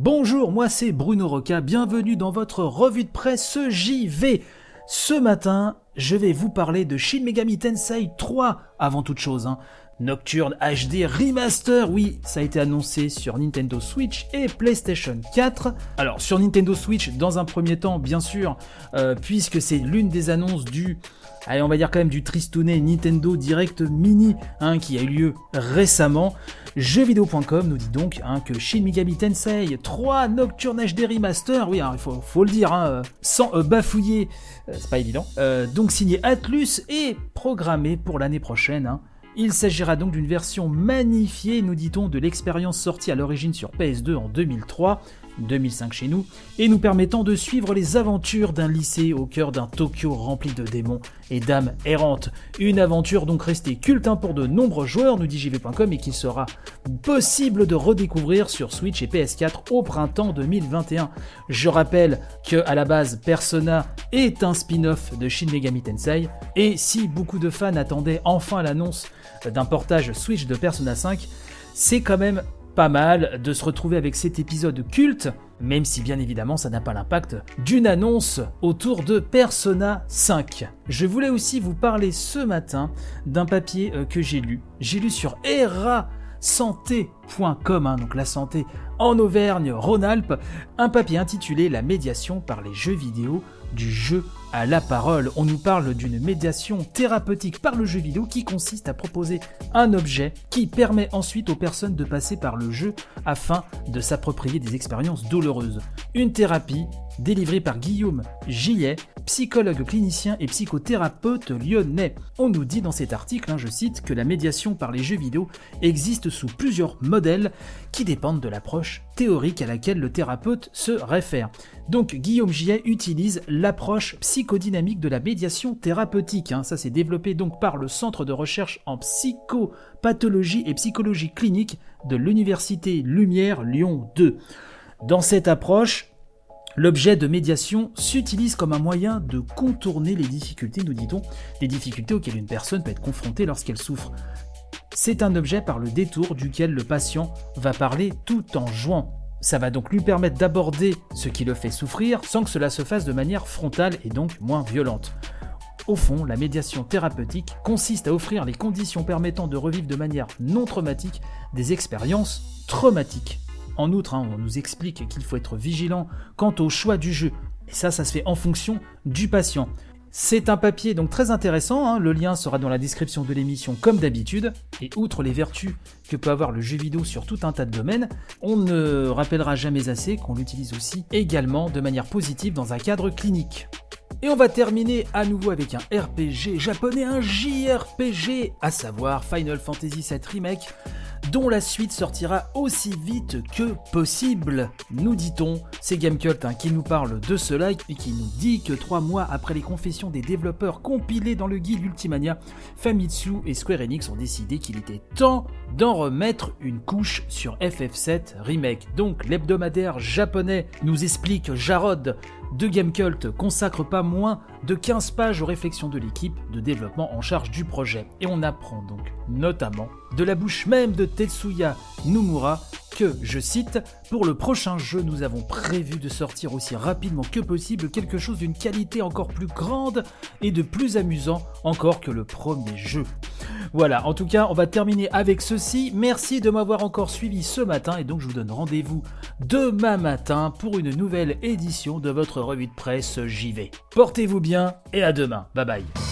Bonjour, moi c'est Bruno Roca, bienvenue dans votre revue de presse JV. Ce matin, je vais vous parler de Shin Megami Tensei 3 avant toute chose. Hein. Nocturne HD Remaster, oui, ça a été annoncé sur Nintendo Switch et PlayStation 4. Alors sur Nintendo Switch, dans un premier temps, bien sûr, euh, puisque c'est l'une des annonces du, allez, on va dire quand même du tristounet Nintendo Direct Mini, hein, qui a eu lieu récemment. Jeuxvideo.com nous dit donc hein, que Shin Megami Tensei 3 Nocturne HD Remaster, oui, hein, il faut, le dire, hein, sans euh, bafouiller, euh, c'est pas évident, donc signé Atlus et programmé pour l'année prochaine. Il s'agira donc d'une version magnifiée, nous dit-on, de l'expérience sortie à l'origine sur PS2 en 2003, 2005 chez nous, et nous permettant de suivre les aventures d'un lycée au cœur d'un Tokyo rempli de démons et d'âmes errantes. Une aventure donc restée culte pour de nombreux joueurs, nous dit JV.com, et qu'il sera possible de redécouvrir sur Switch et PS4 au printemps 2021. Je rappelle que à la base Persona est un spin-off de Shin Megami Tensei, et si beaucoup de fans attendaient enfin l'annonce d'un portage Switch de Persona 5, c'est quand même pas mal de se retrouver avec cet épisode culte, même si bien évidemment ça n'a pas l'impact d'une annonce autour de Persona 5. Je voulais aussi vous parler ce matin d'un papier euh, que j'ai lu. J'ai lu sur ERA santé.com, hein, donc la santé en Auvergne-Rhône-Alpes, un papier intitulé La médiation par les jeux vidéo du jeu à la parole. On nous parle d'une médiation thérapeutique par le jeu vidéo qui consiste à proposer un objet qui permet ensuite aux personnes de passer par le jeu afin de s'approprier des expériences douloureuses. Une thérapie délivrée par Guillaume Gillet, psychologue clinicien et psychothérapeute lyonnais. On nous dit dans cet article, hein, je cite, que la médiation par les jeux vidéo existe sous plusieurs modèles qui dépendent de l'approche théorique à laquelle le thérapeute se réfère. Donc Guillaume Gillet utilise l'approche psychodynamique de la médiation thérapeutique. Hein. Ça c'est développé donc par le Centre de recherche en psychopathologie et psychologie clinique de l'Université Lumière Lyon 2. Dans cette approche, L'objet de médiation s'utilise comme un moyen de contourner les difficultés, nous dit-on, des difficultés auxquelles une personne peut être confrontée lorsqu'elle souffre. C'est un objet par le détour duquel le patient va parler tout en jouant. Ça va donc lui permettre d'aborder ce qui le fait souffrir sans que cela se fasse de manière frontale et donc moins violente. Au fond, la médiation thérapeutique consiste à offrir les conditions permettant de revivre de manière non traumatique des expériences traumatiques. En outre, hein, on nous explique qu'il faut être vigilant quant au choix du jeu. Et ça, ça se fait en fonction du patient. C'est un papier donc très intéressant, hein. le lien sera dans la description de l'émission comme d'habitude, et outre les vertus que peut avoir le jeu vidéo sur tout un tas de domaines, on ne rappellera jamais assez qu'on l'utilise aussi également de manière positive dans un cadre clinique. Et on va terminer à nouveau avec un RPG japonais, un JRPG, à savoir Final Fantasy VII Remake, dont la suite sortira aussi vite que possible, nous dit-on. C'est Gamecult hein, qui nous parle de cela et qui nous dit que trois mois après les confessions des développeurs compilées dans le guide Ultimania, Famitsu et Square Enix ont décidé qu'il était temps d'en remettre une couche sur FF7 Remake. Donc l'hebdomadaire japonais nous explique Jarod de Gamecult consacre pas moins de 15 pages aux réflexions de l'équipe de développement en charge du projet. Et on apprend donc notamment de la bouche même de Tetsuya Nomura que, je cite, pour le prochain jeu, nous avons prévu de sortir aussi rapidement que possible quelque chose d'une qualité encore plus grande et de plus amusant encore que le premier jeu. Voilà, en tout cas, on va terminer avec ceci. Merci de m'avoir encore suivi ce matin et donc je vous donne rendez-vous demain matin pour une nouvelle édition de votre revue de presse JV. Portez-vous bien et à demain. Bye bye.